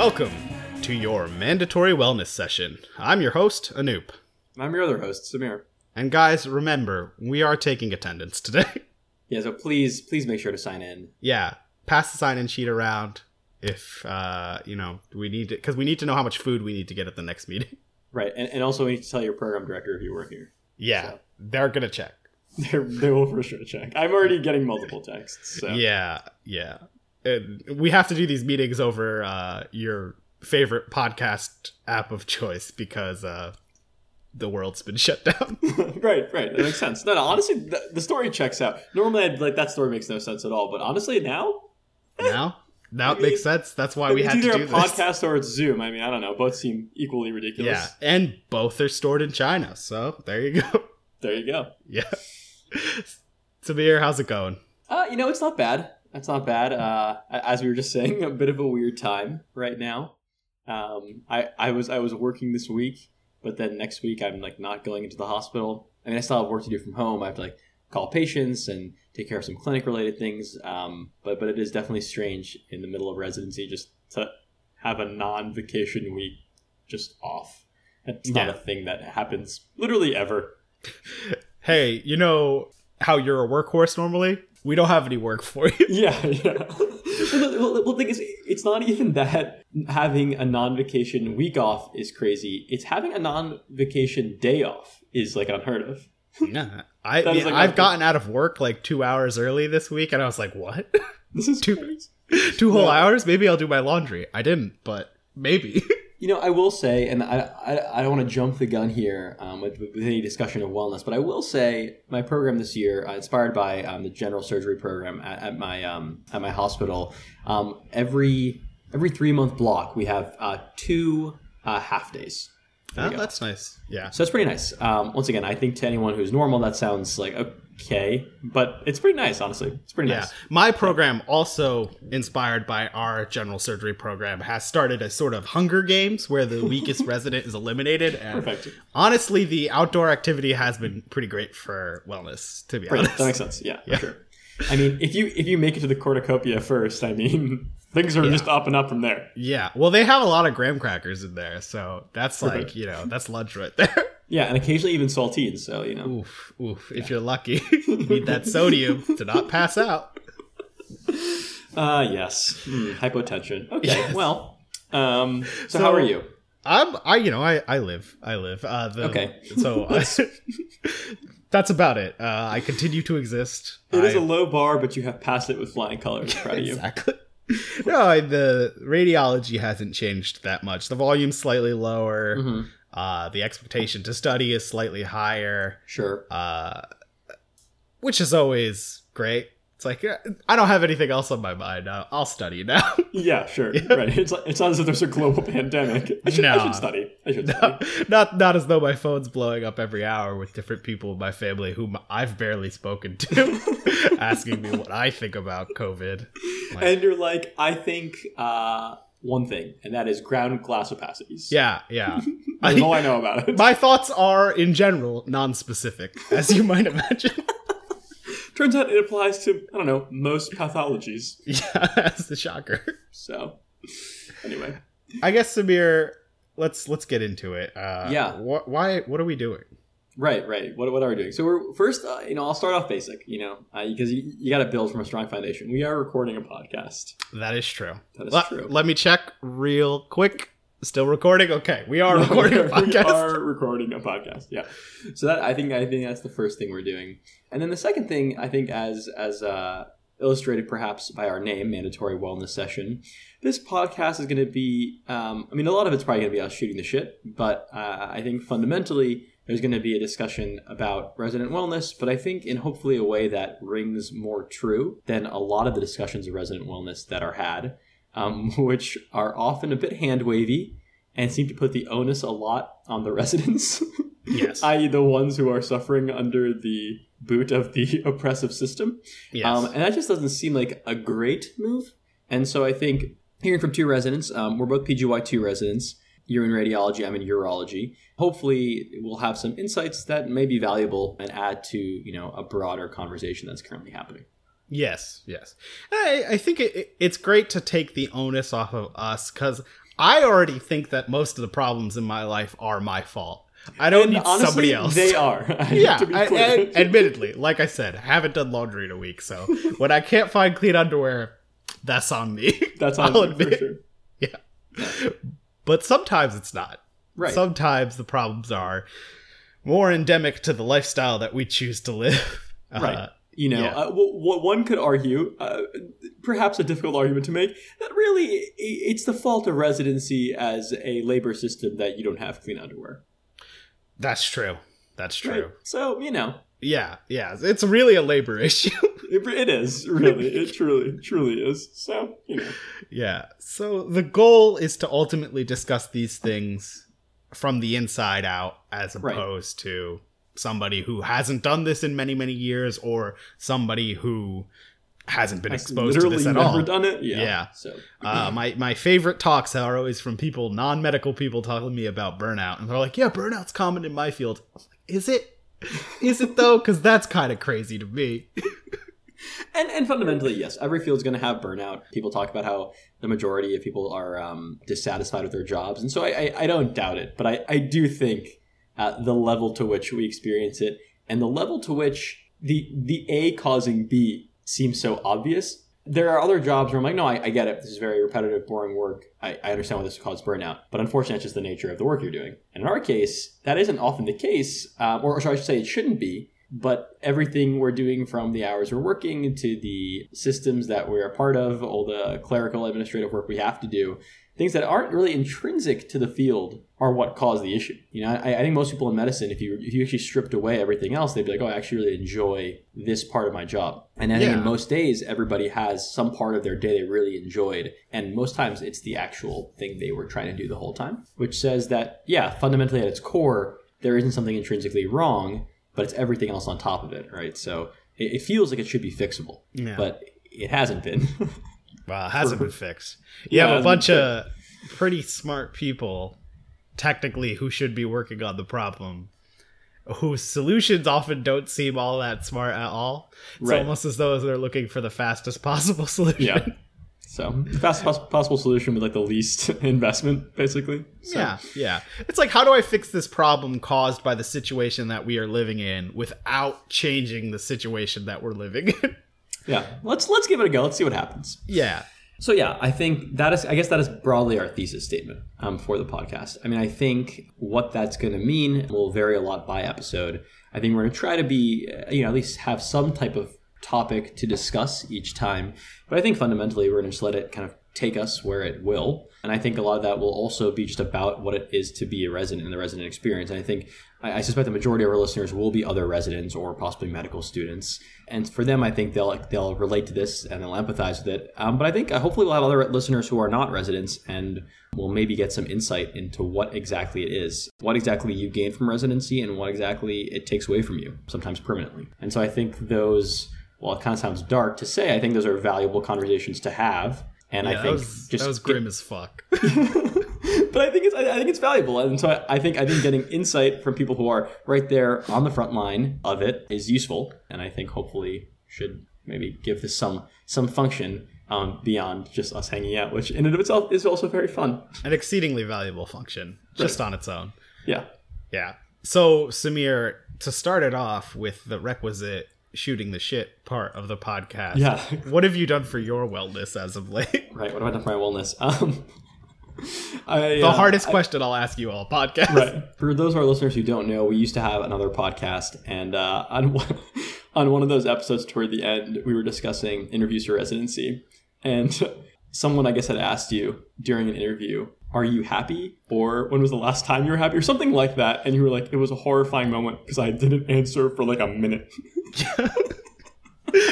Welcome to your mandatory wellness session. I'm your host, Anoop. I'm your other host, Samir. And guys, remember, we are taking attendance today. Yeah, so please, please make sure to sign in. yeah, pass the sign-in sheet around if uh, you know we need to, because we need to know how much food we need to get at the next meeting. Right, and, and also we need to tell your program director if you were here. Yeah, So- they're gonna check. They're, they will for sure check. I'm already getting multiple texts. So. Yeah, yeah. And we have to do these meetings over uh, your favorite podcast app of choice because uh, the world's been shut down. right, right. That makes sense. No, no. Honestly, the, the story checks out. Normally, I'd like that story makes no sense at all. But honestly, now now, now I it makes sense. That's why we it's had to do this. either a podcast or it's Zoom. I mean, I don't know. Both seem equally ridiculous. Yeah, and both are stored in China. So there you go. There you go. Yeah. Samir, how's it going? Uh, you know, it's not bad. It's not bad. Uh, as we were just saying, a bit of a weird time right now. Um, I, I was I was working this week, but then next week I'm like not going into the hospital. I mean, I still have work to do from home. I have to like call patients and take care of some clinic related things. Um, but but it is definitely strange in the middle of residency just to have a non vacation week just off. It's not Yeah. a thing that happens literally ever. Hey, you know how you're a workhorse normally? We don't have any work for you. Yeah, yeah. well, well, well, the thing is, it's not even that having a non-vacation week off is crazy. It's having a non-vacation day off is like unheard of. Nah, I That is like I've gotten out of work like two hours early this week, and I was like, "What? This is Two- crazy. Two whole Yeah. hours? Maybe I'll do my laundry." I didn't, but maybe. You know, I will say, and I, I, I don't want to jump the gun here um, with, with any discussion of wellness, but I will say my program this year, uh, inspired by um, the general surgery program at, at my um, at my hospital, um, every every three month block we have uh, two uh, half days. Oh, that's nice. Yeah. So that's pretty nice. Um, once again, I think to anyone who's normal, that sounds like okay, but it's pretty nice, honestly. It's pretty Yeah. nice. My program, also inspired by our general surgery program, has started a sort of Hunger Games where the weakest resident is eliminated. And Perfect. honestly, the outdoor activity has been pretty great for wellness, to be honest. that makes sense. Yeah, Yeah. for sure. I mean, if you if you make it to the cornucopia first, I mean, things are just up and up from there. Yeah. Well, they have a lot of graham crackers in there, so that's like, you know, that's lunch right there. Yeah, and occasionally even saltines. So you know, oof, oof. If you're lucky, you need that sodium to not pass out. uh, yes, Hmm, hypotension. Okay, Yes. well, um, so, So- how are you? I'm, I, you know, I, I live, I live. Uh, the, Okay. So I, that's about it. Uh, I continue to exist. It is a low bar, but you have passed it with flying colors. Proud of you. exactly. No, the radiology hasn't changed that much. The volume's slightly lower. Mhm. Uh, the expectation to study is slightly higher, Sure. uh, which is always great. It's like I don't have anything else on my mind. I'll study now. Yeah, sure. Right. It's it's not as if there's a global pandemic. I should, I should study. I should study. not not as though my phone's blowing up every hour with different people in my family whom I've barely spoken to, asking me what I think about COVID. Like, And you're like, I think uh, one thing, and that is ground glass opacities. yeah, yeah. That's I- all I know about it. my thoughts are in general non-specific, as you might imagine. Turns out it applies to I don't know most pathologies. yeah, that's the shocker. So, anyway, I guess Samir, let's let's get into it. Uh, Yeah. Wh- why? What are we doing? right, right. What what are we doing? So we're first, uh, you know, I'll start off basic. You know, because you, you got to build from a strong foundation. We are recording a podcast. That is true. That is Let- true. Let me check real quick. Still recording? Okay, we are recording a we podcast. are recording a podcast. Yeah. So that I think I think that's the first thing we're doing, and then the second thing I think as as uh, illustrated perhaps by our name, mandatory wellness session. This podcast is going to be. Um, I mean, a lot of it's probably going to be us shooting the shit, but uh, I think fundamentally there's going to be a discussion about resident wellness, but I think in hopefully a way that rings more true than a lot of the discussions of resident wellness that are had, um, which are often a bit hand wavy and seem to put the onus a lot on the residents, Yes. i.e., the ones who are suffering under the boot of the oppressive system. yes. Um, and that just doesn't seem like a great move. And so I think hearing from two residents, um, we're both PGY2 residents. You're in radiology, I'm in urology. Hopefully, we'll have some insights that may be valuable and add to you know a broader conversation that's currently happening. Yes, yes. I, I think it, it's great to take the onus off of us because I already think that most of the problems in my life are my fault. I don't And need honestly, somebody else. They are. I yeah, to be I-. I- admittedly, like I said, I haven't done laundry in a week, so when I can't find clean underwear, that's on me. That's on I'll for admit. sure. But sometimes it's not. Right. Sometimes the problems are more endemic to the lifestyle that we choose to live. Right. Uh, you know, yeah. uh, w- w- one could argue, uh, perhaps a difficult argument to make, that really it's the fault of residency as a labor system that you don't have clean underwear. that's true. That's true. Right? So, you know, Yeah, yeah. It's really a labor issue. it, it is, really. It truly, truly is. So, you know. yeah. So the goal is to ultimately discuss these things from the inside out as Right. opposed to somebody who hasn't done this in many, many years or somebody who hasn't been exposed to this at never all. done it. Yeah. Yeah. So, Uh, my my favorite talks are always from people, non-medical people, talking to me about burnout, and they're like, "Yeah, burnout's common in my field." Like, Is it? Is it though? Because that's kind of crazy to me. and, and fundamentally, yes, every field's going to have burnout. People talk about how the majority of people are um, dissatisfied with their jobs. And so I, I, I don't doubt it. But I, I do think uh, the level to which we experience it and the level to which the, the A causing B seems so obvious. There are other jobs where I'm like, no, I, I get it. This is very repetitive, boring work. I, I understand why this causes burnout. But unfortunately, it's just the nature of the work you're doing. And in our case, that isn't often the case. Um, or, sorry, I should say it shouldn't be but everything we're doing from the hours we're working to the systems that we're a part of, all the clerical administrative work we have to do, things that aren't really intrinsic to the field are what cause the issue. You know, I, I think most people in medicine, if you if you actually stripped away everything else, they'd be like, oh, I actually really enjoy this part of my job. And I think in most days, everybody has some part of their day they really enjoyed, and most times it's the actual thing they were trying to do the whole time, which says that yeah, fundamentally at its core, there isn't something intrinsically wrong but it's everything else on top of it, right? So it, it feels like it should be fixable, Yeah. but it hasn't been. Well, it hasn't been fixed. You Yeah, have a bunch of pretty smart people, technically, who should be working on the problem, whose solutions often don't seem all that smart at all. It's Right. almost as though they're looking for the fastest possible solution. yeah. So the fastest pos- possible solution with like the least investment, basically. So, Yeah, yeah. It's like, how do I fix this problem caused by the situation that we are living in without changing the situation that we're living in? yeah. Let's let's give it a go. Let's see what happens. yeah. So yeah, I think that is. I guess that is broadly our thesis statement um, for the podcast. I mean, I think what that's going to mean will vary a lot by episode. I think we're going to try to be, uh, you know, at least have some type of topic to discuss each time. But I think fundamentally, we're going to just let it kind of take us where it will. And I think a lot of that will also be just about what it is to be a resident and the resident experience. And I think I, I suspect the majority of our listeners will be other residents or possibly medical students. And for them, I think they'll they'll relate to this and they'll empathize with it. Um, but I think uh, hopefully we'll have other listeners who are not residents and we'll maybe get some insight into what exactly it is, what exactly you gain from residency, and what exactly it takes away from you, sometimes permanently. And so I think those, well, it kind of sounds dark to say, I think those are valuable conversations to have. And Yeah, I that think was, just that was get- grim as fuck. but I think it's I think it's valuable, and so I, I think I think getting insight from people who are right there on the front line of it is useful, and I think hopefully should maybe give this some some function um, beyond just us hanging out, which in and of itself is also very fun. An exceedingly valuable function, just on its own. Yeah, Yeah. So, Samir, to start it off with the requisite shooting the shit part of the podcast, Yeah. what have you done for your wellness as of late? right. What have I done for my wellness? Um, I, The uh, hardest question I'll ask you all podcast. right. For those of our listeners who don't know, we used to have another podcast, and uh, on one, on one of those episodes toward the end, we were discussing interviews for residency, and someone I guess had asked you during an interview, "Are you happy?" or "When was the last time you were happy?" or something like that, and you were like, "It was a horrifying moment because I didn't answer for like a minute."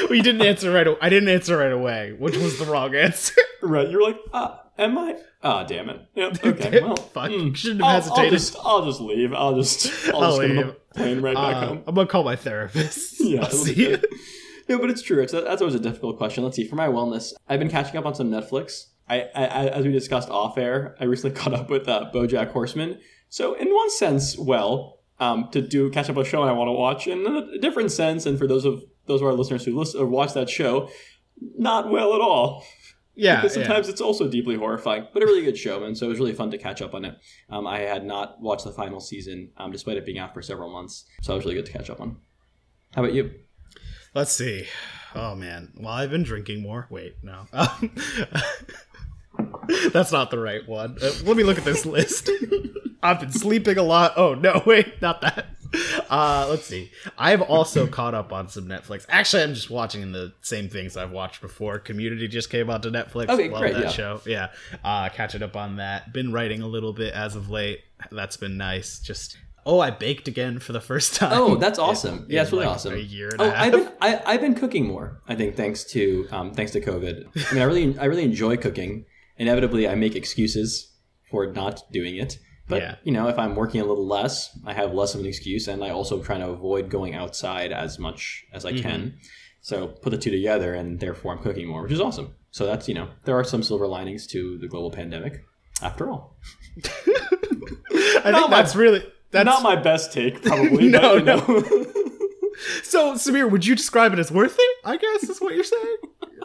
we didn't answer right away. I didn't answer right away, which was the wrong answer. right? You're like, "Ah, am I?" Ah, damn it. Yep. Okay. Well, Fuck. hmm, Shouldn't have I'll, I'll hesitated. just, I'll just leave. I'll just, I'll, I'll just get leave. plane right back Uh, home. I'm gonna call my therapist. Yeah, I'll see you. Yeah, but it's true. It's that's always a difficult question. Let's see. For my wellness, I've been catching up on some Netflix. I, I, I as we discussed off air, I recently caught up with uh, BoJack Horseman. So in one sense, well, um, to do catch up a show I want to watch. In a different sense, and for those of those of our listeners who listen or watch that show, not well at all. Yeah, because yeah. sometimes it's also deeply horrifying, but a really good show, and so it was really fun to catch up on it. Um, I had not watched the final season, um, despite it being out for several months, so it was really good to catch up on. How about you? Let's see. Oh man. Well, I've been drinking more. Wait, no. That's not the right one. Uh, let me look at this list. I've been sleeping a lot. Oh no, wait, not that. Uh, let's see. I've also caught up on some Netflix. Actually, I'm just watching the same things I've watched before. Community just came out to Netflix. Okay, Love great, that yeah. show. Yeah, uh, catching up on that. Been writing a little bit as of late. That's been nice. Just oh, I baked again for the first time. Oh, that's in- awesome! yeah, it's really like, awesome. A year and Oh, a half. I've been I, I've been cooking more. I think thanks to um, thanks to COVID. I mean, I really I really enjoy cooking. Inevitably, I make excuses for not doing it. But Yeah. you know, if I'm working a little less, I have less of an excuse, and I also try to avoid going outside as much as I can. Mm-hmm. So put the two together, and therefore I'm cooking more, which is awesome. So that's you know, there are some silver linings to the global pandemic. After all, I think Not my- that's really that's not my best take, probably. No, but, no. know. So, Samir, would you describe it as worth it? I guess is what you're saying.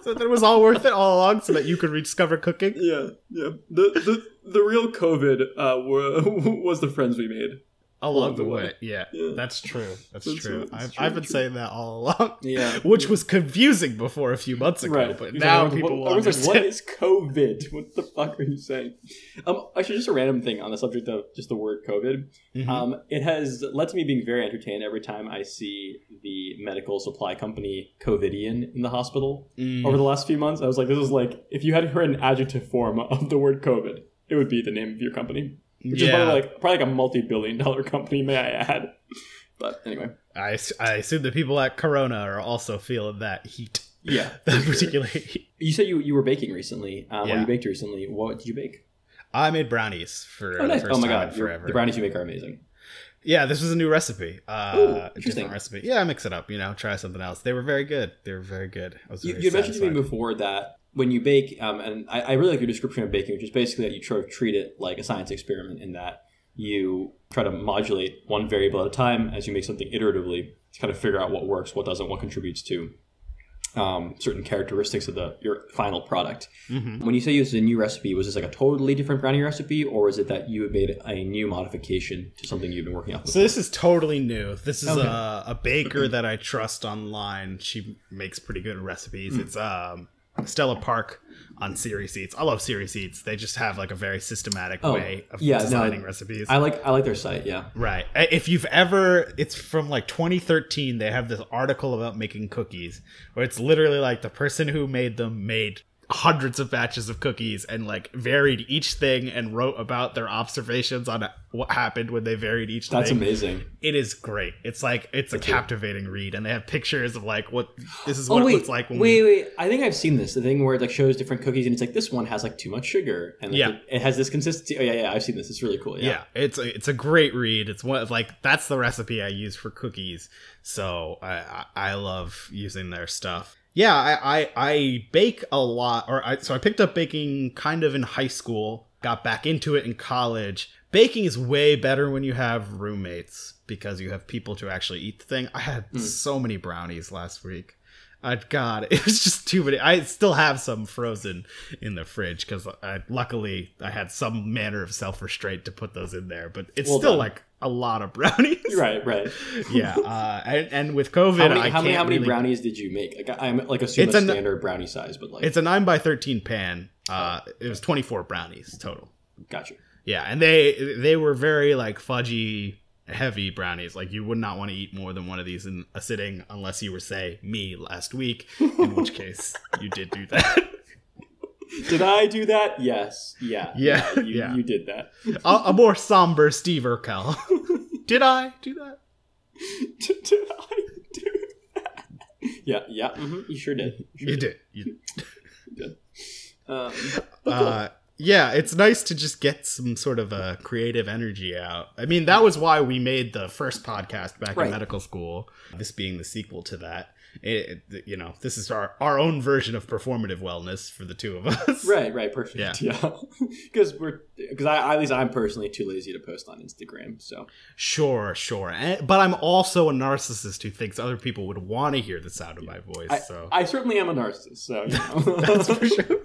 So that it was all worth it all along, so that you could rediscover cooking. Yeah, yeah. The the the real COVID uh, were, was the friends we made. Along the the way. way, yeah, Yeah. that's true. That's, That's true. I've, true, I've been true. saying that all along. Yeah. which was confusing before a few months ago, Right, but He's now like, people what, I was like, "What is COVID? What the fuck are you saying?" Um, actually, just a random thing on the subject of just the word COVID. Mhm. Um, it has led to me being very entertained every time I see the medical supply company Covidien in the hospital Mm. over the last few months. I was like, "This is like if you had heard an adjective form of the word COVID, it would be the name of your company." Which is probably like probably like a multi-billion-dollar company, may I add? But anyway, I, I assume the people at Corona are also feeling that heat, yeah. that particular heat. You said you, you were baking recently. Um, Yeah. you baked recently. What did you bake? I made brownies for Oh, nice. the first Oh my god, forever. the brownies you make are amazing. Yeah, this was a new recipe. Uh, Ooh, different recipe. Yeah, I mix it up. You know, try something else. They were very good. They were very good. I was You, you mentioned to me before that when you bake, um, and I, I really like your description of baking, which is basically that you try to treat it like a science experiment in that you try to modulate one variable at a time as you make something iteratively to kind of figure out what works, what doesn't, what contributes to um, certain characteristics of the your final product. Mhm. When you say this is a new recipe, was this like a totally different brownie recipe, or is it that you had made a new modification to something you've been working on? So this is totally new. This is Okay. a, a baker that I trust online. She makes pretty good recipes. It's um, Stella Park on Serious Eats. I love Serious Eats. They just have like a very systematic Oh, way of yeah, no, designing recipes. I like I like their site. Yeah. Right. If you've ever, it's from like 2013. They have this article about making cookies where it's literally like the person who made them made hundreds of batches of cookies and like varied each thing and wrote about their observations on what happened when they varied each thing. That's thing. amazing. It is great. It's like it's a Okay. captivating read, and they have pictures of like what this is Oh what it wait, looks like when wait, we. wait! I think I've seen this. The thing where it like shows different cookies, and it's like this one has like too much sugar, and like, Yeah. it, it has this consistency. Oh yeah, yeah, I've seen this. It's really cool. Yeah. Yeah, it's a, it's a great read. It's one of like that's the recipe I use for cookies. So I I, I love using their stuff. Yeah, I, I I bake a lot, or I so I picked up baking kind of in high school. Got back into it in college. Baking is way better when you have roommates because you have people to actually eat the thing. I had Mm. so many brownies last week. I God, it was just too many. I still have some frozen in the fridge because I luckily I had some manner of self restraint to put those in there. But it's Well still done. like a lot of brownies. right, right. yeah, uh, and, and with COVID, How many, I how many, how many really- brownies did you make? Like I'm like assume It's a an- standard brownie size, but like It's a nine by thirteen pan. Uh, it was twenty four brownies total. gotcha. Yeah, and they they were very like fudgy heavy brownies. Like you would not want to eat more than one of these in a sitting unless you were say me last week, in which case you did do that. Did I do that? Yes. Yeah. Yeah, You, yeah. you did that. a, a more somber Steve Urkel. did I do that? did I do that? Yeah. Yeah. hmm You sure did. You sure You did. You did. Um, uh, yeah, it's nice to just get some sort of a creative energy out. I mean, that was why we made the first podcast back Right. in medical school. This being the sequel to that. It, it- you know, this is our our own version of performative wellness for the two of us. Right, right, perfect. Yeah. Yeah, because we're because I at least I'm personally too lazy to post on Instagram. So Sure, sure. And, but I'm also a narcissist who thinks other people would want to hear the sound of my voice. I, so I certainly am a narcissist. So you know. that's for sure.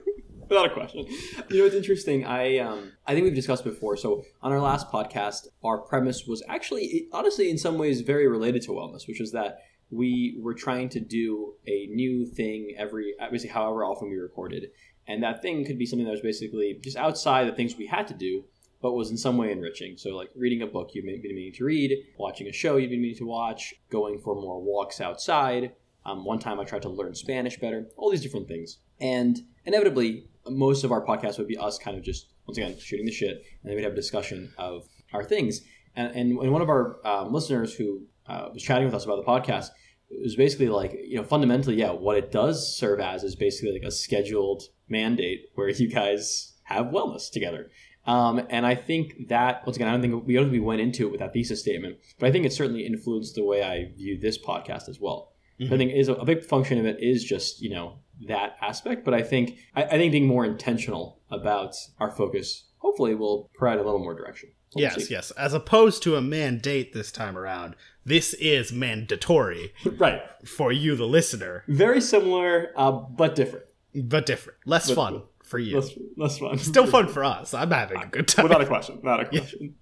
without a question. You know, it's interesting. I um, I think we've discussed before. So on our last podcast, our premise was actually, honestly, in some ways, very related to wellness, which is that we were trying to do a new thing every, basically, however often we recorded, and that thing could be something that was basically just outside the things we had to do, but was in some way enriching. So, like reading a book you've been meaning to read, watching a show you've been meaning to watch, going for more walks outside. Um, one time I tried to learn Spanish better, all these different things. And inevitably, most of our podcast would be us kind of just, once again, shooting the shit, and then we'd have a discussion of our things. And, and, and one of our um, listeners who uh, was chatting with us about the podcast it was basically like, you know, fundamentally, yeah, what it does serve as is basically like a scheduled mandate where you guys have wellness together. Um, and I think that once again, I don't think we don't think we went into it with that thesis statement, but I think it certainly influenced the way I view this podcast as well. Mm-hmm. I think is a, a, big function of it is just you know that aspect, but I think I, I, think being more intentional about our focus hopefully will provide a little more direction. We'll yes, see. yes. As opposed to a mandate this time around, this is mandatory, right? For you, the listener. Very similar, uh, but different. But different, less but fun for you. Less, less fun. Still fun for us. I'm having a good time. Without a question. Without a question.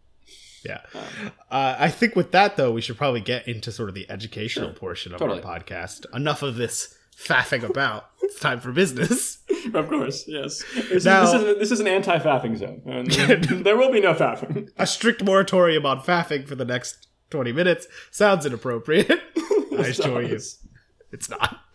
Yeah. Um, uh, I think with that, though, we should probably get into sort of the educational sure. portion of totally. our podcast. Enough of this faffing about. it's time for business. Of course, yes. This, now, is, this, is, this is an anti faffing zone. And there will be no faffing. A strict moratorium on faffing for the next 20 minutes sounds inappropriate. I assure you. It's not.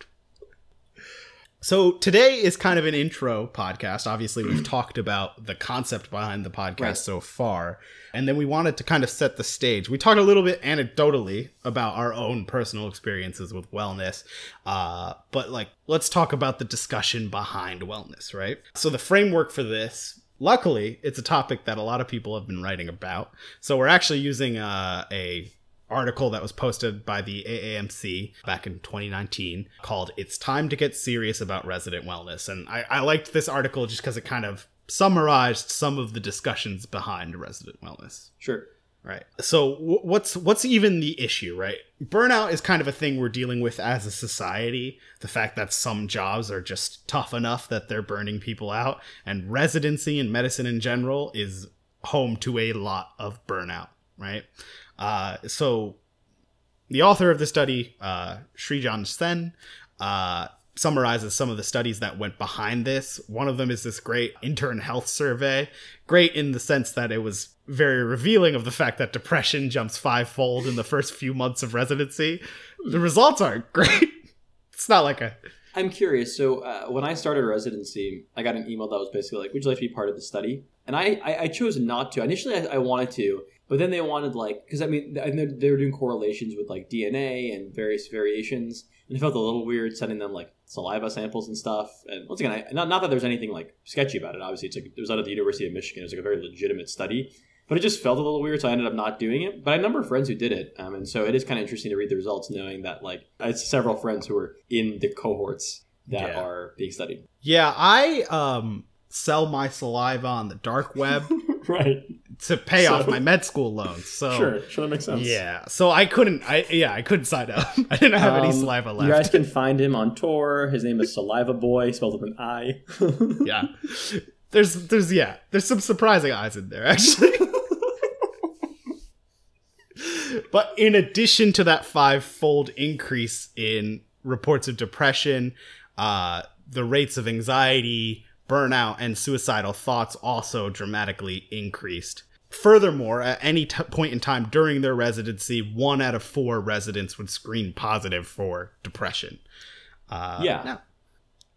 So today is kind of an intro podcast. Obviously, we've talked about the concept behind the podcast right. so far, and then we wanted to kind of set the stage. We talked a little bit anecdotally about our own personal experiences with wellness, uh, but like let's talk about the discussion behind wellness, right? So the framework for this luckily it's a topic that a lot of people have been writing about so we're actually using uh, a article that was posted by the AAMC back in 2019 called It's Time to Get Serious About Resident Wellness. And I, I liked this article just because it kind of summarized some of the discussions behind resident wellness. Sure. Right. So what's what's even the issue, right? Burnout is kind of a thing we're dealing with as a society. The fact that some jobs are just tough enough that they're burning people out and residency and medicine in general is home to a lot of burnout, right? Uh, so the author of the study, uh, Srijan Sen, uh, summarizes some of the studies that went behind this. One of them is this great intern health survey. Great in the sense that it was very revealing of the fact that depression jumps fivefold in the first few months of residency. The results aren't great. It's not like a. I'm curious. So uh, when I started residency, I got an email that was basically like, "Would you like to be part of the study?" And I, I, I chose not to. Initially, I, I wanted to, but then they wanted like because I mean they were doing correlations with like DNA and various variations, and it felt a little weird sending them like saliva samples and stuff. And once again, I, not not that there's anything like sketchy about it. Obviously, it's like it was out of the University of Michigan. It was like a very legitimate study, but it just felt a little weird, so I ended up not doing it. But I had a number of friends who did it, um, and so it is kind of interesting to read the results, knowing that like it's several friends who are in the cohorts that yeah. are being studied. Yeah, I um sell my saliva on the dark web. right to pay so, off my med school loans. So sure, sure, that makes sense. Yeah, so I couldn't. I yeah, I couldn't sign up. I didn't have um, any saliva left. You guys can find him on tour. His name is Saliva Boy, spelled with an I. yeah, there's there's yeah, there's some surprising eyes in there actually. But in addition to that five-fold increase in reports of depression, uh, the rates of anxiety, burnout, and suicidal thoughts also dramatically increased. Furthermore, at any t- point in time during their residency, one out of four residents would screen positive for depression. Uh, yeah.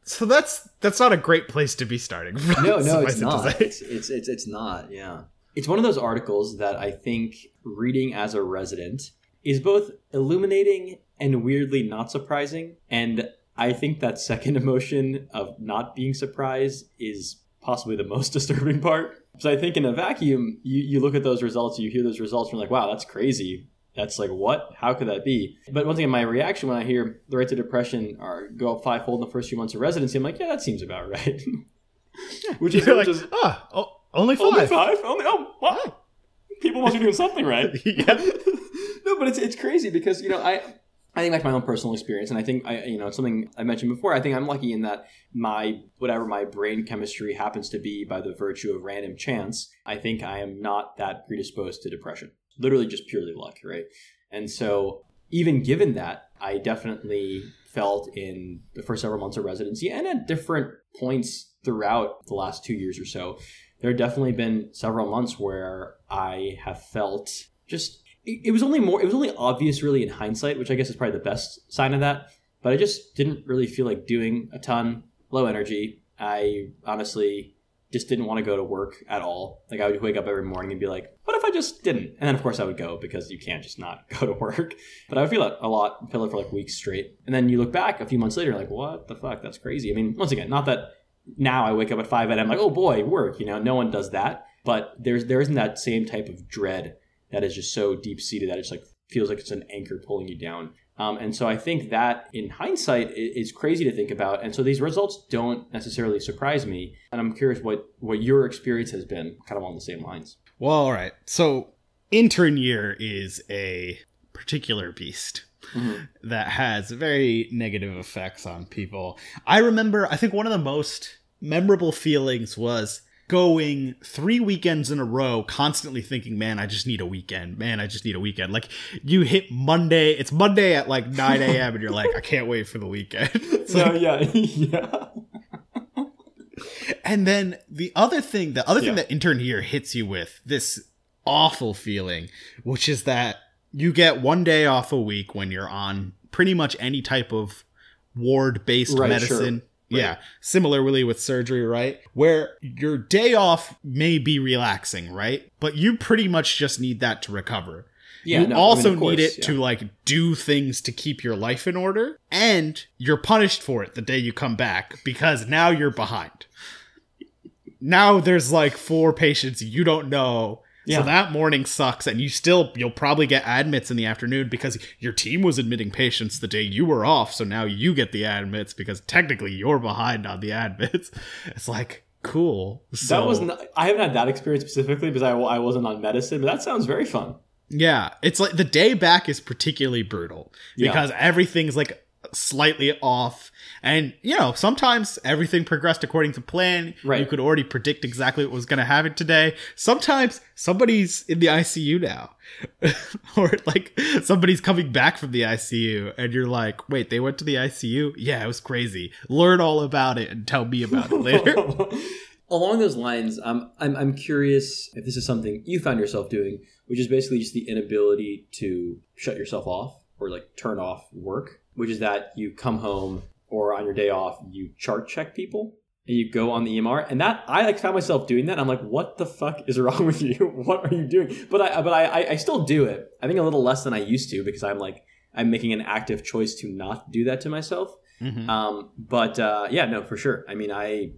So that's that's not a great place to be starting. From, no, no, it's not. It's, it's it's it's not. Yeah, it's one of those articles that I think reading as a resident is both illuminating and weirdly not surprising. And I think that second emotion of not being surprised is possibly the most disturbing part. So I think in a vacuum, you, you look at those results, you hear those results, and you're like, wow, that's crazy. That's like, what? How could that be? But once again, my reaction when I hear the rates of depression are go up fivefold in the first few months of residency, I'm like, yeah, that seems about right. which is, like, which is ah, oh, only five. Only five? Only, oh, what? People must be doing something right. yeah. no, but it's, it's crazy because, you know, I, I think that's my own personal experience, and I think I, you know, it's something I mentioned before. I think I'm lucky in that my whatever my brain chemistry happens to be by the virtue of random chance. I think I am not that predisposed to depression. Literally, just purely luck, right? And so, even given that, I definitely felt in the first several months of residency and at different points throughout the last two years or so, there have definitely been several months where I have felt just it, was only more it was only obvious really in hindsight which i guess is probably the best sign of that but i just didn't really feel like doing a ton low energy. I honestly just didn't want to go to work at all. Like i would wake up every morning and be like what if i just didn't? And then of course i would go because you can't just not go to work. But i would feel it a lot feel it for like weeks straight. And then you look back a few months later like what the fuck? That's crazy. I mean once again not that now i wake up at 5 and i'm like oh boy work you know no one does that but there's there isn't that same type of dread that is just so deep seated that it's like feels like it's an anchor pulling you down. Um, and so I think that in hindsight is crazy to think about. And so these results don't necessarily surprise me. And I'm curious what, what your experience has been kind of on the same lines. Well, all right. So intern year is a particular beast. Mm-hmm. That has very negative effects on people. I remember, I think one of the most memorable feelings was going three weekends in a row, constantly thinking, man, I just need a weekend. Man, I just need a weekend. Like you hit Monday, it's Monday at like 9 a.m. and you're like, I can't wait for the weekend. so like, yeah, yeah. And then the other thing, the other thing that intern here hits you with this awful feeling, which is that you get one day off a week when you're on pretty much any type of ward based right, medicine. Sure Right. Yeah. Similarly with surgery, right? Where your day off may be relaxing, right? But you pretty much just need that to recover. Yeah, you no, also I mean, course, need it yeah. to like do things to keep your life in order, and you're punished for it the day you come back because now you're behind. Now there's like four patients you don't know yeah. So that morning sucks, and you still you'll probably get admits in the afternoon because your team was admitting patients the day you were off. So now you get the admits because technically you're behind on the admits. It's like cool. So, that was not, I haven't had that experience specifically because I I wasn't on medicine, but that sounds very fun. Yeah, it's like the day back is particularly brutal because yeah. everything's like slightly off. And, you know, sometimes everything progressed according to plan. Right. You could already predict exactly what was going to happen today. Sometimes somebody's in the ICU now. or like somebody's coming back from the ICU and you're like, wait, they went to the ICU? Yeah, it was crazy. Learn all about it and tell me about it later. Along those lines, um, I'm, I'm curious if this is something you found yourself doing, which is basically just the inability to shut yourself off or like turn off work which is that you come home or on your day off, you chart check people and you go on the EMR. And that I like found myself doing that. I'm like, what the fuck is wrong with you? what are you doing? But I but I I still do it. I think a little less than I used to because I'm like I'm making an active choice to not do that to myself. Mm-hmm. Um, but uh, yeah, no, for sure. I mean, I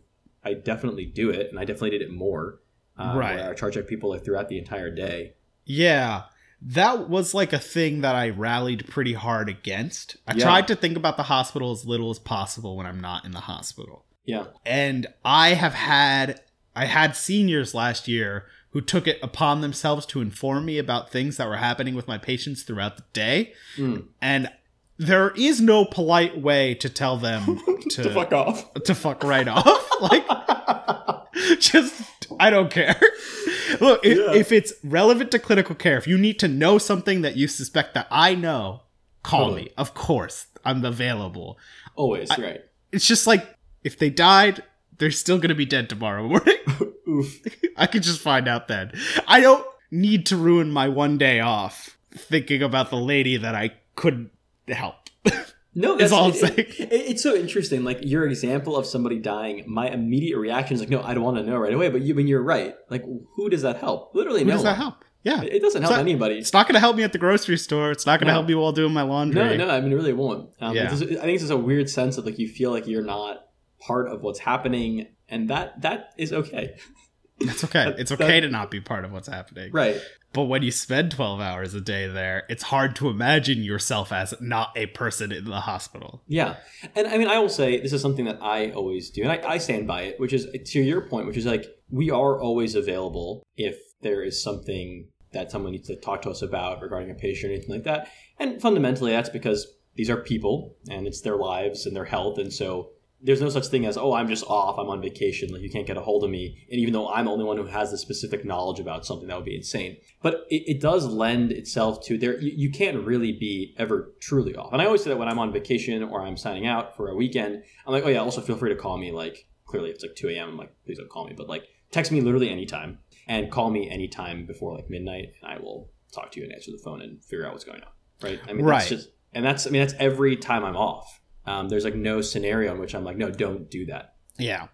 I definitely do it, and I definitely did it more. Uh, right. I chart check people like throughout the entire day. Yeah that was like a thing that I rallied pretty hard against. I yeah. tried to think about the hospital as little as possible when I'm not in the hospital. Yeah. And I have had I had seniors last year who took it upon themselves to inform me about things that were happening with my patients throughout the day. Mm. And there is no polite way to tell them to, to fuck off. To fuck right off. like just I don't care. Look, if, yeah. if, it's relevant to clinical care, if you need to know something that you suspect that I know, call totally. me. Of course, I'm available. Always, I, right. It's just like if they died, they're still going to be dead tomorrow morning. Oof. I could just find out then. I don't need to ruin my one day off thinking about the lady that I couldn't help. No, that's all I'm saying. It, it, it's so interesting. Like your example of somebody dying, my immediate reaction is like, no, I don't want to know right away. But you, when you're right, like, who does that help? Literally, who no does that help? Yeah, it, doesn't help not, anybody. It's not going to help me at the grocery store. It's not going to no. help me while doing my laundry. No, no, I mean, it really won't. Um, yeah. I think it's just a weird sense of like you feel like you're not part of what's happening, and that that is okay. That's okay. It's okay that, to not be part of what's happening. Right. But when you spend 12 hours a day there, it's hard to imagine yourself as not a person in the hospital. Yeah. And I mean, I will say this is something that I always do, and I, I stand by it, which is to your point, which is like we are always available if there is something that someone needs to talk to us about regarding a patient or anything like that. And fundamentally, that's because these are people and it's their lives and their health. And so there's no such thing as, oh, I'm just off, I'm on vacation, like you can't get a hold of me. And even though I'm the only one who has the specific knowledge about something, that would be insane. But it, it does lend itself to there, you, you, can't really be ever truly off. And I always say that when I'm on vacation or I'm signing out for a weekend, I'm like, oh yeah, also feel free to call me. Like, clearly it's like 2 a.m. I'm like, please don't call me. But like, text me literally anytime and call me anytime before like midnight and I will talk to you and answer the phone and figure out what's going on. Right. I mean, right. that's just, and that's, I mean, that's every time I'm off um, there's like no scenario in which I'm like, no, don't do that. Yeah.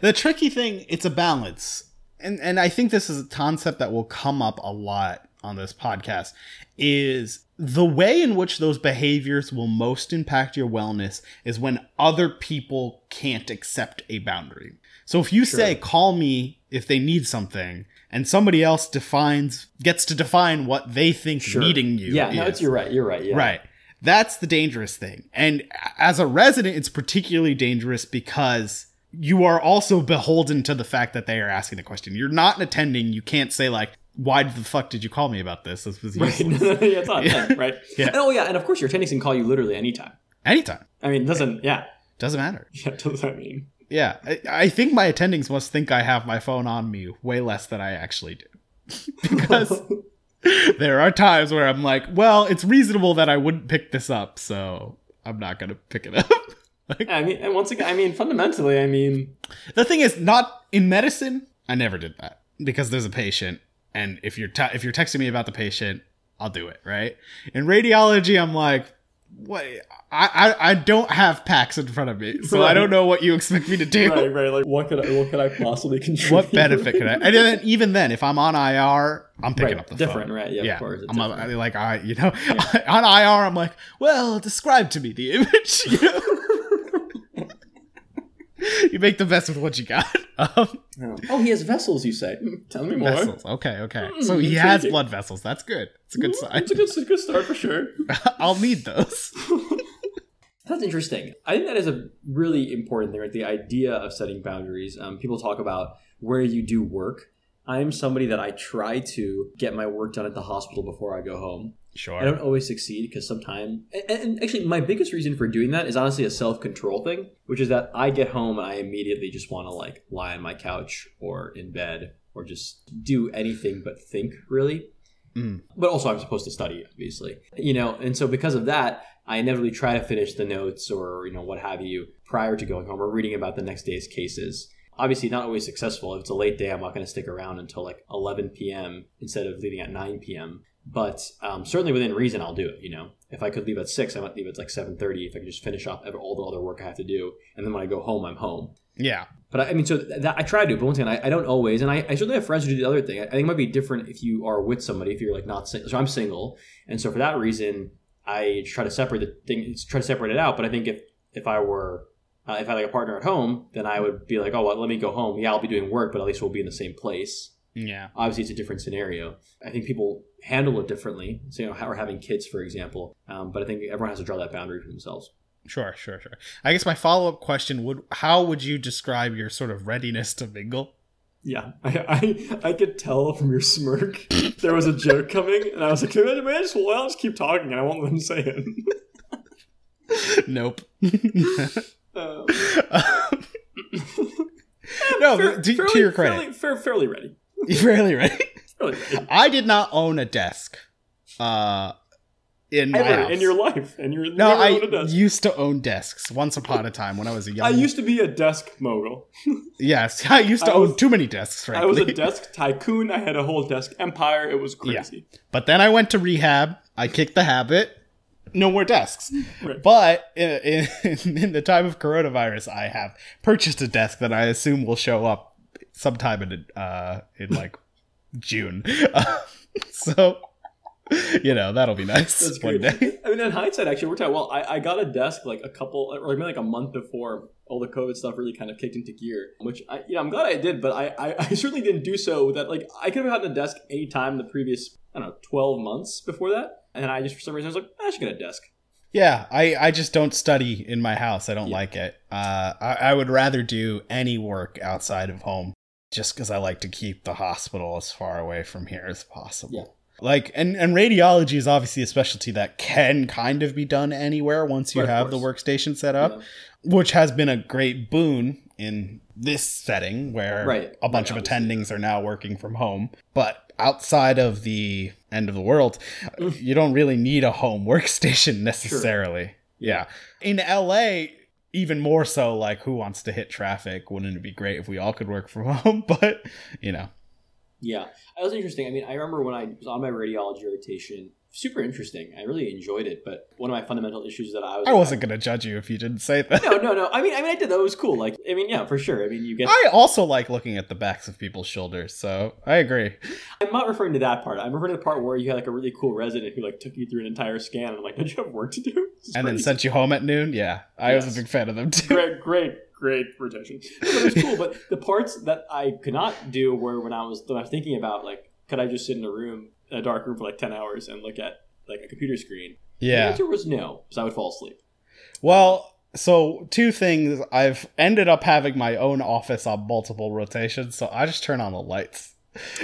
The tricky thing, it's a balance. And and I think this is a concept that will come up a lot on this podcast is the way in which those behaviors will most impact your wellness is when other people can't accept a boundary. So if you sure. say call me if they need something and somebody else defines gets to define what they think sure. needing you yeah is, no, you're right you're right yeah right that's the dangerous thing. And as a resident, it's particularly dangerous because you are also beholden to the fact that they are asking the question. You're not an attending. You can't say like, why the fuck did you call me about this? This was right. yeah, it's not yeah. right? Yeah. And, oh yeah, and of course your attendings can call you literally anytime. Anytime. I mean, doesn't yeah. Doesn't matter. Yeah, does that mean? Yeah, I, I think my attendings must think I have my phone on me way less than I actually do, because there are times where I'm like, well, it's reasonable that I wouldn't pick this up, so I'm not gonna pick it up. like, I mean, and once again, I mean, fundamentally, I mean, the thing is, not in medicine. I never did that because there's a patient, and if you're if you're texting me about the patient, I'll do it. Right. In radiology, I'm like, what I, I, I don't have PACS in front of me, so right. I don't know what you expect me to do. Right, right. Like, what could I, what could I possibly contribute? What benefit could I? And then even then, if I'm on IR, I'm picking right. up the different, phone. right? Yeah, yeah, of course. I'm a, like I, you know, yeah. on IR, I'm like, well, describe to me the image. You know? you make the best with what you got. Um, oh. he has vessels. You say? Hmm, tell me more. Vessels. Okay, okay. Mm, so he has blood vessels. That's good. It's a good hmm, sign. It's a good, it's a good start for sure. I'll need those. That's interesting. I think that is a really important thing, right? The idea of setting boundaries. Um, people talk about where you do work. I'm somebody that I try to get my work done at the hospital before I go home. Sure. I don't always succeed because sometimes, and, and, actually, my biggest reason for doing that is honestly a self control thing, which is that I get home and I immediately just want to like lie on my couch or in bed or just do anything but think, really. Mm. But also, I'm supposed to study, obviously, you know, and so because of that, I inevitably try to finish the notes or you know what have you prior to going home or reading about the next day's cases. Obviously, not always successful. If it's a late day, I'm not going to stick around until like 11 p.m. instead of leaving at 9 p.m but um, certainly within reason i'll do it you know? If i could leave at 6 i might leave at like 7.30 if i could just finish off all the other work i have to do and then when i go home i'm home. Yeah. But i, I mean so that i try to but once again i, I don't always and I, I, certainly have friends who do the other thing. I, think it might be different if you are with somebody if you're like not single so i'm single and so for that reason i try to separate the thing try to separate it out but i think if if i were uh, if i had like a partner at home then i would be like oh well let me go home. Yeah i'll be doing work but at least we'll be in the same place. Yeah. Obviously, it's a different scenario. I think people handle it differently. So, you know, or having kids, for example. Um, but I think everyone has to draw that boundary for themselves. Sure, sure, sure. I guess my follow up question would: How would you describe your sort of readiness to mingle? Yeah, I, I, I could tell from your smirk there was a joke coming, and I was like, "May I just, well, I'll just keep talking, and I won't let him say it." nope. um, no, fair, to, fairly, to, your credit, fairly, fair, fairly ready. Fairly ready. I did not own a desk. Uh, in my Ever, in your life, and you're no. I used to own desks once upon a time when I was a young. I used to be a desk mogul. yes, I used to I own was, too many desks. Frankly. I was a desk tycoon. I had a whole desk empire. It was crazy. Yeah. But then I went to rehab. I kicked the habit. No more desks. Right. But in, in, in the time of coronavirus, I have purchased a desk that I assume will show up sometime in uh in like June. Uh, so you know that'll be nice That's one great. day. I mean, in hindsight, actually, worked out well. I, I got a desk like a couple, or maybe like a month before all the COVID stuff really kind of kicked into gear. Which I, you know, I'm glad I did, but I, I, I certainly didn't do so. That like I could have gotten a desk anytime the previous, I don't know, 12 months before that, and I just for some reason I was like, I should get a desk. Yeah, I, I just don't study in my house. I don't yeah. like it. Uh, I, I would rather do any work outside of home just because I like to keep the hospital as far away from here as possible. Yeah. Like and and radiology is obviously a specialty that can kind of be done anywhere once you Right, have the workstation set up, Yeah. which has been a great boon in this setting where Right, a bunch right, of attendings are now working from home. But outside of the end of the world, Mm. you don't really need a home workstation necessarily. Yeah. In LA, even more so, like, who wants to hit traffic? Wouldn't it be great if we all could work from home? But, you know, Yeah, that was interesting. I mean, I remember when I was on my radiology rotation. Super interesting. I really enjoyed it. But one of my fundamental issues that I was I wasn't going to judge you if you didn't say that. No, no, no. I mean, I mean, I did that. It was cool. Like, I mean, yeah, for sure. I mean, you get. I also like looking at the backs of people's shoulders, so I agree. I'm not referring to that part. I'm referring to the part where you had like a really cool resident who like took you through an entire scan. And I'm like, don't you have work to do? And then sent you home at noon. Yeah, I was a big fan of them too. great, great, great rotation. But it was cool. But the parts that I could not do were when I was when I was thinking about like, could I just sit in a room, a dark room for like ten hours and look at like a computer screen? Yeah. The answer was no, because I would fall asleep. Well, so two things. I've ended up having my own office on multiple rotations, so I just turn on the lights.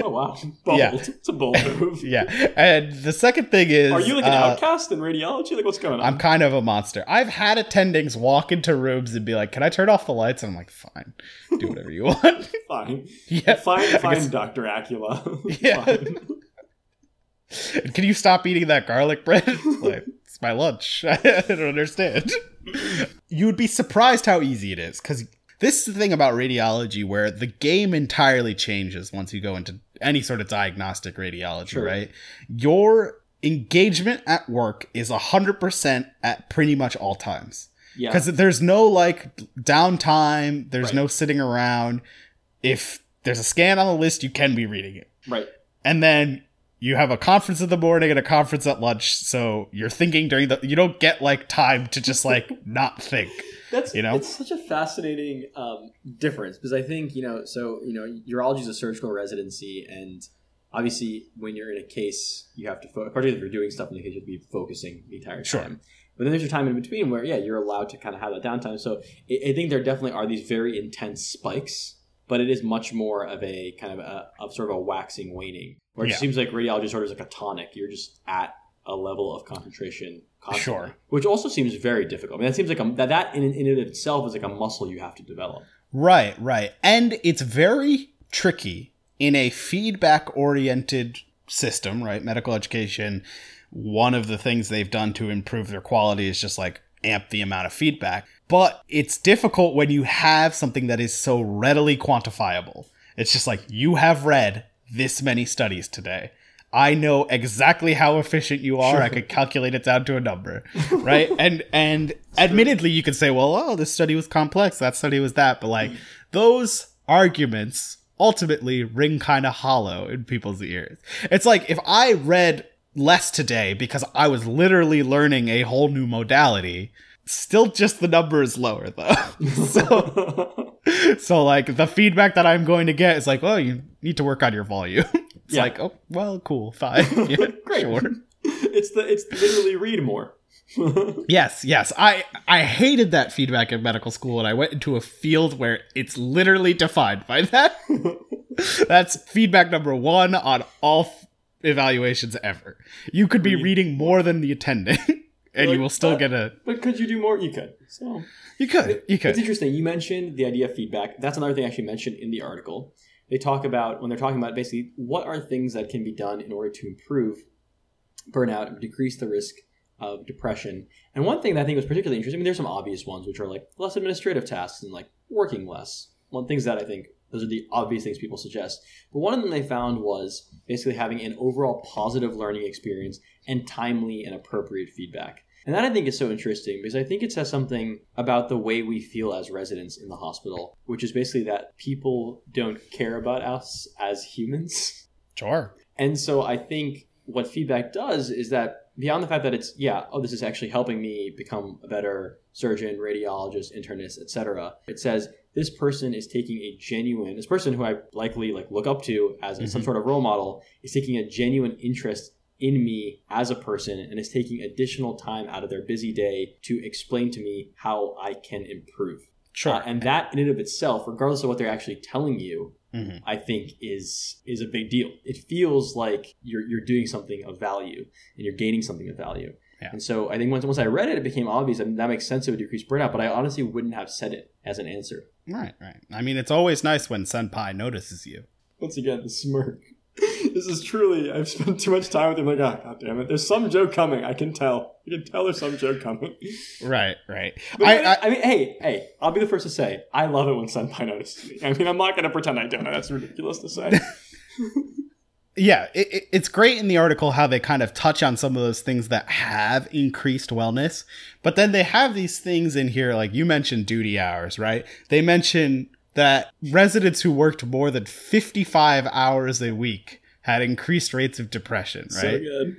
Oh wow, bold. Yeah. It's a bold move. Yeah, and the second thing is, Are you like an uh, outcast in radiology? Like, what's going on? I'm kind of a monster. I've had attendings walk into rooms and be like, "Can I turn off the lights?" And I'm like, "Fine, do whatever you want." fine. yeah, Fine, fine, Doctor Acula. Yeah. Fine. Can you stop eating that garlic bread? like, it's my lunch. I don't understand. You would be surprised how easy it is because this is the thing about radiology where the game entirely changes once you go into any sort of diagnostic radiology, Sure. right? Your engagement at work is 100% at pretty much all times Yeah. because there's no like downtime, there's Right. no sitting around. If there's a scan on the list, you can be reading it Right. and then you have a conference in the morning and a conference at lunch so you're thinking during the you don't get like time to just like not think That's You know? it's such a fascinating um, difference because I think you know so you know urology is a surgical residency and obviously when you're in a case you have to fo- particularly if you're doing stuff in the case you have to be focusing the entire Sure. time. But then there's your time in between where yeah you're allowed to kind of have that downtime. So I, I think there definitely are these very intense spikes, but it is much more of a kind of a of sort of a waxing waning where it Yeah. seems like radiology sort of is like a tonic. You're just at a level of concentration. Constantly, Sure. which also seems very difficult. I mean, that seems like a, that that in, in and of itself is like a muscle you have to develop. right right and it's very tricky in a feedback oriented system right medical education one of the things they've done to improve their quality is just like amp the amount of feedback but it's difficult when you have something that is so readily quantifiable it's just like you have read this many studies today I know exactly how efficient you are. I could calculate it down to a number, right? and and admittedly, you could say, well, oh, this study was complex. That study was that, but like those arguments ultimately ring kind of hollow in people's ears. It's like if I read less today because I was literally learning a whole new modality. Still, just the number is lower though. so, so like the feedback that I'm going to get is like, oh, you need to work on your volume. It's Yeah. like, oh, well, cool, fine, yeah, Great. sure. it's the it's literally read more. Yes, yes. I I hated that feedback in medical school, and I went into a field where it's literally defined by that. That's feedback number one on all evaluations ever. You could be Read reading more than the attending, and you will still but- get a. but could you do more? You could. So You could, you could. It's interesting. You mentioned the idea of feedback. That's another thing I actually mentioned in the article. They talk about when they're talking about basically what are things that can be done in order to improve burnout and decrease the risk of depression. And one thing that I think was particularly interesting, I mean, there's some obvious ones, which are like less administrative tasks and like working less. One things that I think those are the obvious things people suggest. But one of them they found was basically having an overall positive learning experience and timely and appropriate feedback. And that I think is so interesting because I think it says something about the way we feel as residents in the hospital, which is basically that people don't care about us as humans. Sure. And so I think what feedback does is that beyond the fact that it's yeah, oh this is actually helping me become a better surgeon, radiologist, internist, etc. It says this person is taking a genuine this person who I likely like look up to as some Mhm. sort of role model is taking a genuine interest in me as a person and is taking additional time out of their busy day to explain to me how I can improve. Sure. Uh, and that in and of itself, regardless of what they're actually telling you, Mhm. I think is is a big deal. It feels like you're you're doing something of value and you're gaining something of value. Yeah. And so I think once once I read it, it became obvious. I mean, that makes sense. It would decrease burnout, but I honestly wouldn't have said it as an answer. Right, right. I mean, it's always nice when Senpai notices you. Once again, the smirk. this is truly. I've spent too much time with him. Like, ah, oh god damn it! There's some joke coming. I can tell. I can tell there's some joke coming. Right, right. I, I, I, I mean, hey, hey, I'll be the first to say I love it when Senpai notices me. I mean, I'm not going to pretend I don't. That's ridiculous to say. yeah, it, it- it's great in the article how they kind of touch on some of those things that have increased wellness, but then they have these things in here, like you mentioned duty hours, right? They mention that residents who worked more than 55 hours a week had increased rates of depression, right? So good.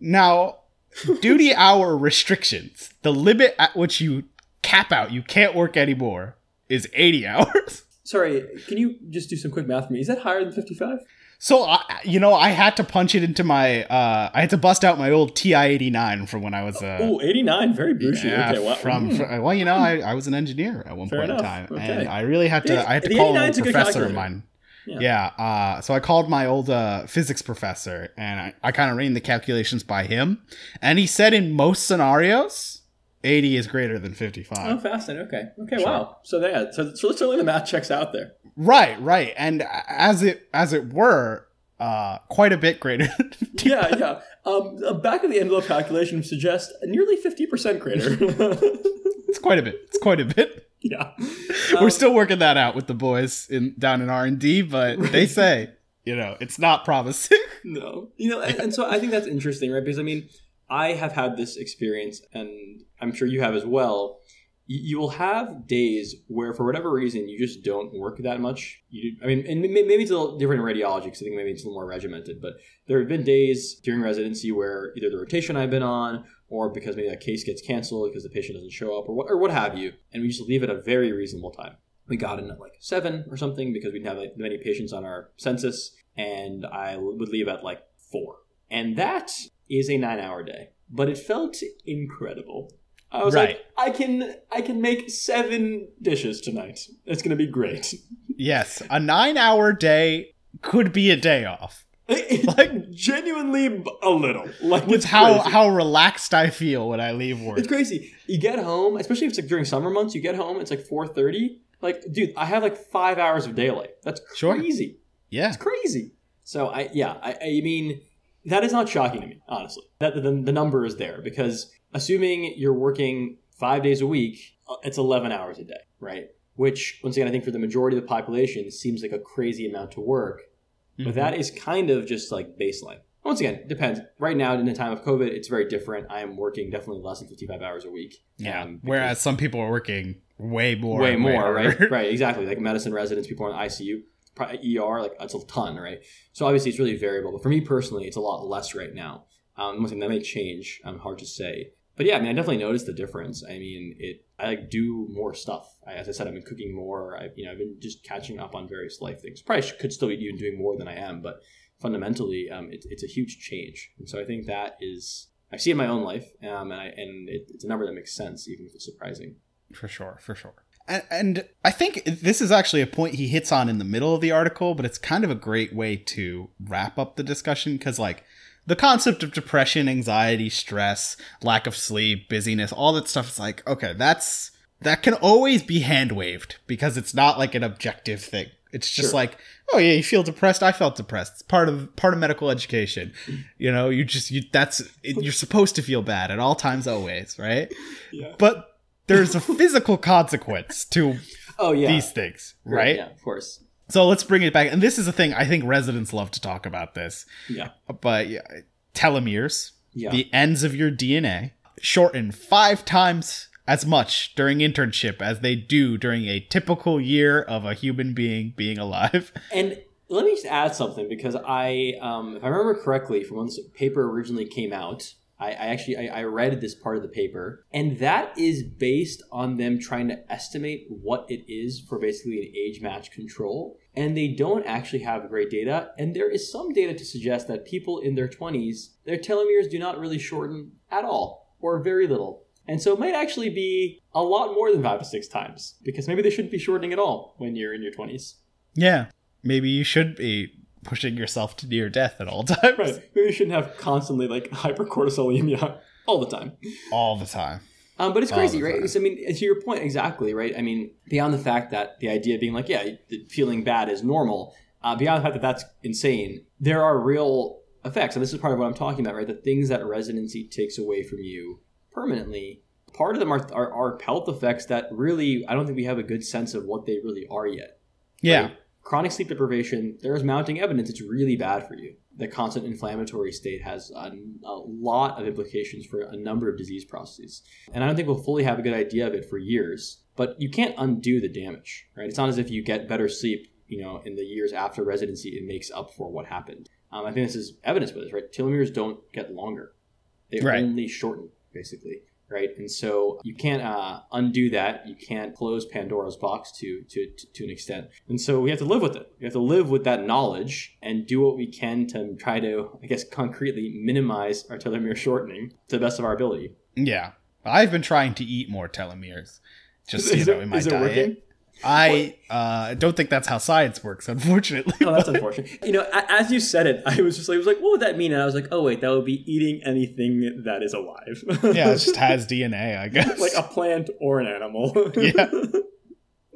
Now, duty hour restrictions, the limit at which you cap out, you can't work anymore, is 80 hours. Sorry, can you just do some quick math for me? Is that higher than 55? So I, you know, I had to punch it into my. Uh, I had to bust out my old TI eighty nine from when I was. Uh, oh, 89. Very bougie. yeah, okay, well, from, mm. fr- well, you know, I, I was an engineer at one Fair point enough. in time, Okay. and I really had to. I had to call an 89 old a professor of mine. Yeah. Yeah. uh, so I called my old uh, physics professor, and I, I kind of ran the calculations by him, and he said in most scenarios, eighty is greater than fifty five. Oh, fascinating. Okay. Okay. Sure. Wow. So yeah. So, so certainly the math checks out there. Right, right, and as it as it were, uh, quite a bit greater. Yeah. Yeah. Um, a back of the envelope calculation suggests nearly 50% greater. it's quite a bit. It's quite a bit. yeah. We're Um, still working that out with the boys in down in R and D, but they say you know it's not promising. No, you know, and, and so I think that's interesting, right? Because I mean, I have had this experience, and I'm sure you have as well. You, will have days where, for whatever reason, you just don't work that much. You, I mean, and maybe it's a little different in radiology because I think maybe it's a little more regimented. But there have been days during residency where either the rotation I've been on, or because maybe a case gets canceled because the patient doesn't show up, or what, or what have you, and we just leave at a very reasonable time. We got in at like seven or something because we didn't have like, many patients on our census, and I would leave at like four. And that is a nine hour day. But it felt incredible. I was Right. like, I can I can make seven dishes tonight. It's gonna be great. yes, a nine-hour day could be a day off. like genuinely a little. Like With it's how crazy. how relaxed I feel when I leave work. It's crazy. You get home, especially if it's like during summer months. You get home, it's like four thirty. Like, dude, I have like five hours of daylight. That's Sure. crazy. Yeah, It's crazy. So I, yeah, I, I mean, that is not shocking to me, honestly. That the, the number is there because assuming you're working five days a week, uh, it's eleven hours a day, right? Which, once again, I think for the majority of the population seems like a crazy amount to work. Mhm. But that is kind of just like baseline. Once again, it depends. Right now, in the time of COVID, it's very different. I am working definitely less than 55 hours a week. yeah. Um, Whereas some people are working way more, way more, right? right, exactly. Like medicine residents, people on ICU, ER, like that's a ton, right? So obviously it's really variable. But for me personally, it's a lot less right now. Um, once again, that may change. Um, hard to say. But yeah, I mean, I definitely noticed the difference. I mean, it. I like do more stuff. I, as I said, I've been cooking more. I, you know, I've been just catching up on various life things. Probably could still be even doing more than I am, but fundamentally, um, it, it's a huge change. And so I think that is. I see it in my own life, um, and I, and it, it's a number that makes sense, even if it's surprising. For sure, for sure. And, and I think this is actually a point he hits on in the middle of the article, but it's kind of a great way to wrap up the discussion because, like, the concept of depression, anxiety, stress, lack of sleep, busyness, all that stuff is like, okay, that's that can always be hand waved because it's not like an objective thing. It's just Sure. like, oh yeah, you feel depressed. I felt depressed. It's part of part of medical education. Mm-hmm. You know, you just you that's it, you're supposed to feel bad at all times, always, right? Yeah. But there's a physical consequence to Oh yeah. these things, right? Yeah, of course. So let's bring it back. And this is a thing I think residents love to talk about this. Yeah. But yeah, telomeres, Yeah. the ends of your DNA, shorten five times as much during internship as they do during a typical year of a human being being alive. and let me just add something because I, um, if I remember correctly, from when this paper originally came out, I, I actually I, I read this part of the paper, and that is based on them trying to estimate what it is for basically an age match control, and they don't actually have great data. And there is some data to suggest that people in their twenties, their telomeres do not really shorten at all or very little. And so it might actually be a lot more than five to six times because maybe they shouldn't be shortening at all when you're in your 20s. Yeah. maybe you should be pushing yourself to near death at all times. Right. Maybe you shouldn't have constantly like hypercortisolemia all the time. All the time. Um, but it's All crazy, right? time. So, I mean, to your point, exactly, right? I mean, beyond the fact that the idea of being like, yeah, feeling bad is normal, uh, beyond the fact that that's insane, there are real effects. And this is part of what I'm talking about, right? The things that residency takes away from you permanently, part of them are, are, are health effects that really, I don't think we have a good sense of what they really are yet. Yeah. Right? Chronic sleep deprivation, there is mounting evidence it's really bad for you. The constant inflammatory state has a, a lot of implications for a number of disease processes. And I don't think we'll fully have a good idea of it for years, but you can't undo the damage, right? It's not as if you get better sleep, you know, in the years after residency, it makes up for what happened. Um, I think this is evidence for this, right? Telomeres don't get longer. They Right. only shorten, basically right? And so you can't uh, undo that. You can't close Pandora's box to, to to an extent. And so we have to live with it. We have to live with that knowledge and do what we can to try to, I guess, concretely minimize our telomere shortening to the best of our ability. Yeah. I've been trying to eat more telomeres. Just, you know, it- in my is it diet. working? I uh, don't think that's how science works, unfortunately. Oh, that's unfortunate. You know, as you said it, I was just like, I was like, what would that mean? And I was like, oh wait, that would be eating anything that is alive. yeah, it just has DNA, I guess. like a plant or an animal. Yeah.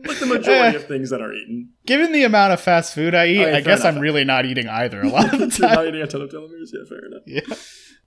like the majority Eh. of things that are eaten. Given the amount of fast food I eat, Oh, yeah, I guess I'm really not eating either a lot of the You're time. not eating a ton of telomeres. Yeah, fair enough. yeah.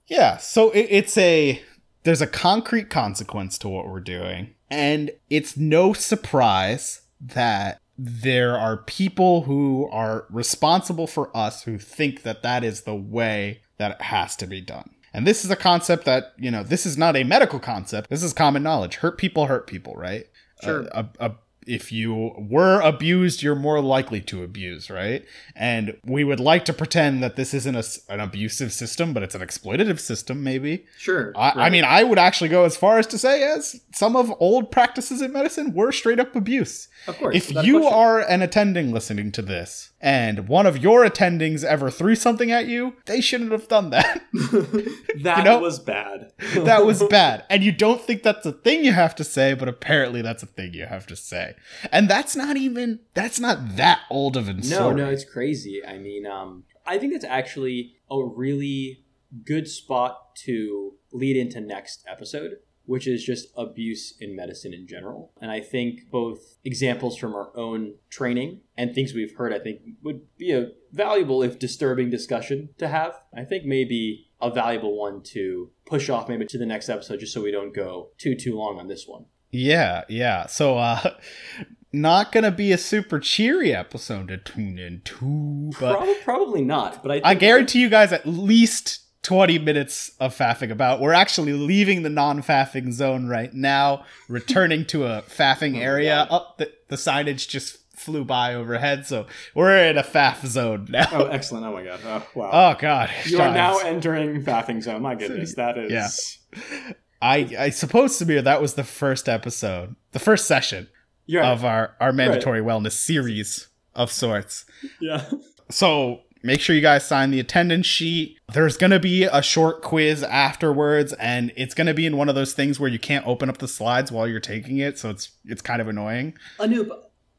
Yeah. So it, it's a there's a concrete consequence to what we're doing, and it's no surprise that there are people who are responsible for us who think that that is the way that it has to be done. And this is a concept that, you know, this is not a medical concept. This is common knowledge. Hurt people hurt people, right? Sure. Uh, a, a, if you were abused, you're more likely to abuse, right? And we would like to pretend that this isn't a an abusive system, but it's an exploitative system, maybe. Sure. I, I mean, I would actually go as far as to say, as some of old practices in medicine were straight up abuse. of course. If you question. are an attending listening to this, and one of your attendings ever threw something at you, they shouldn't have done that. that you know- was bad. that was bad. And you don't think that's a thing you have to say, but apparently that's a thing you have to say. And that's not even that's not that old of a no, story. no, it's crazy. I mean, um, I think that's actually a really good spot to lead into next episode, which is just abuse in medicine in general. And I think both examples from our own training and things we've heard, I think would be a valuable, if disturbing, discussion to have. I think maybe a valuable one to push off maybe to the next episode just so we don't go too too long on this one. Yeah, yeah. So uh not gonna be a super cheery episode to tune into, but Prob- probably not, but I, I guarantee you guys at least 20 minutes of faffing about. We're actually leaving the non-faffing zone right now, returning to a faffing Oh area. Up oh, the, the signage just flew by overhead, so we're in a faff zone now. Oh, excellent! Oh my god! Oh, wow. Oh god. You are now entering faffing zone. My goodness, that is. Yeah. I I suppose Samir that was the first episode, the first session You're of our our mandatory wellness series of sorts. yeah. So make sure you guys sign the attendance sheet. There's gonna be a short quiz afterwards, and it's gonna be in one of those things where you can't open up the slides while you're taking it, so it's it's kind of annoying. Anoop,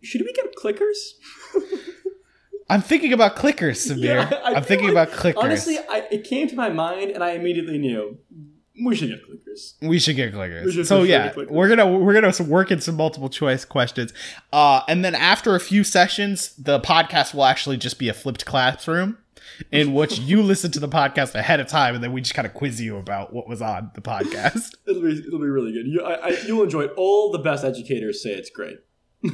should we get clickers? I'm thinking about clickers, Samir. Yeah, I I'm thinking like- about clickers. Honestly, I, it came to my mind, and I immediately knew we should get clickers. We should get clickers. We should so yeah, get clickers. we're gonna we're gonna work in some multiple choice questions, uh, and then after a few sessions, the podcast will actually just be a flipped classroom, in which you listen to the podcast ahead of time, and then we just kind of quiz you about what was on the podcast. It'll be it'll be really good. You, I, I, you'll enjoy it. All the best educators say it's great.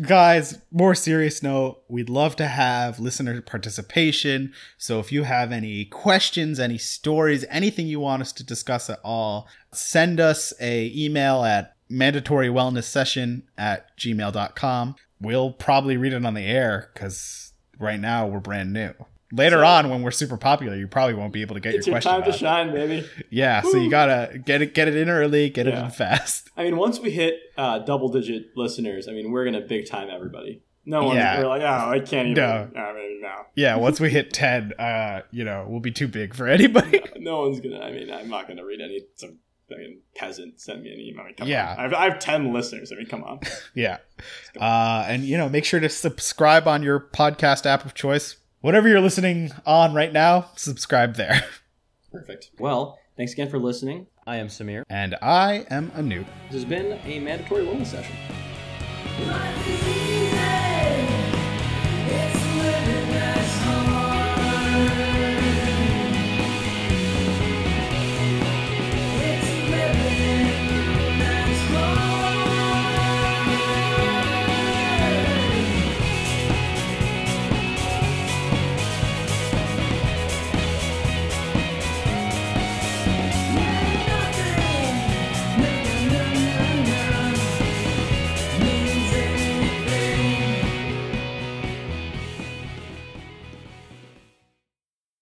Guys, more serious note, we'd love to have listener participation. So if you have any questions, any stories, anything you want us to discuss at all, send us a email at mandatory wellness session at gmail.com. We'll probably read it on the air because right now we're brand new. Later So- on, when we're super popular, you probably won't be able to get It's your your question. time to shine, baby. Yeah, so you gotta get it, get it in early, get it in fast. I mean, once we hit uh, double digit listeners, I mean, we're gonna big time everybody. No one's Yeah. we're like, oh, I can't even. No. I mean, no. Yeah, once we hit ten, uh, you know, we'll be too big for anybody. no one's gonna. I mean, I'm not gonna read any some fucking peasant send me an email. I mean, come Yeah. on. I have, I have ten listeners. I mean, come on. Yeah. Uh, and, you know, make sure to subscribe on your podcast app of choice. Whatever you're listening on right now, subscribe there. Perfect. Well, thanks again for listening. I am Samir. And I am Anoop. This has been a mandatory wellness session. Life is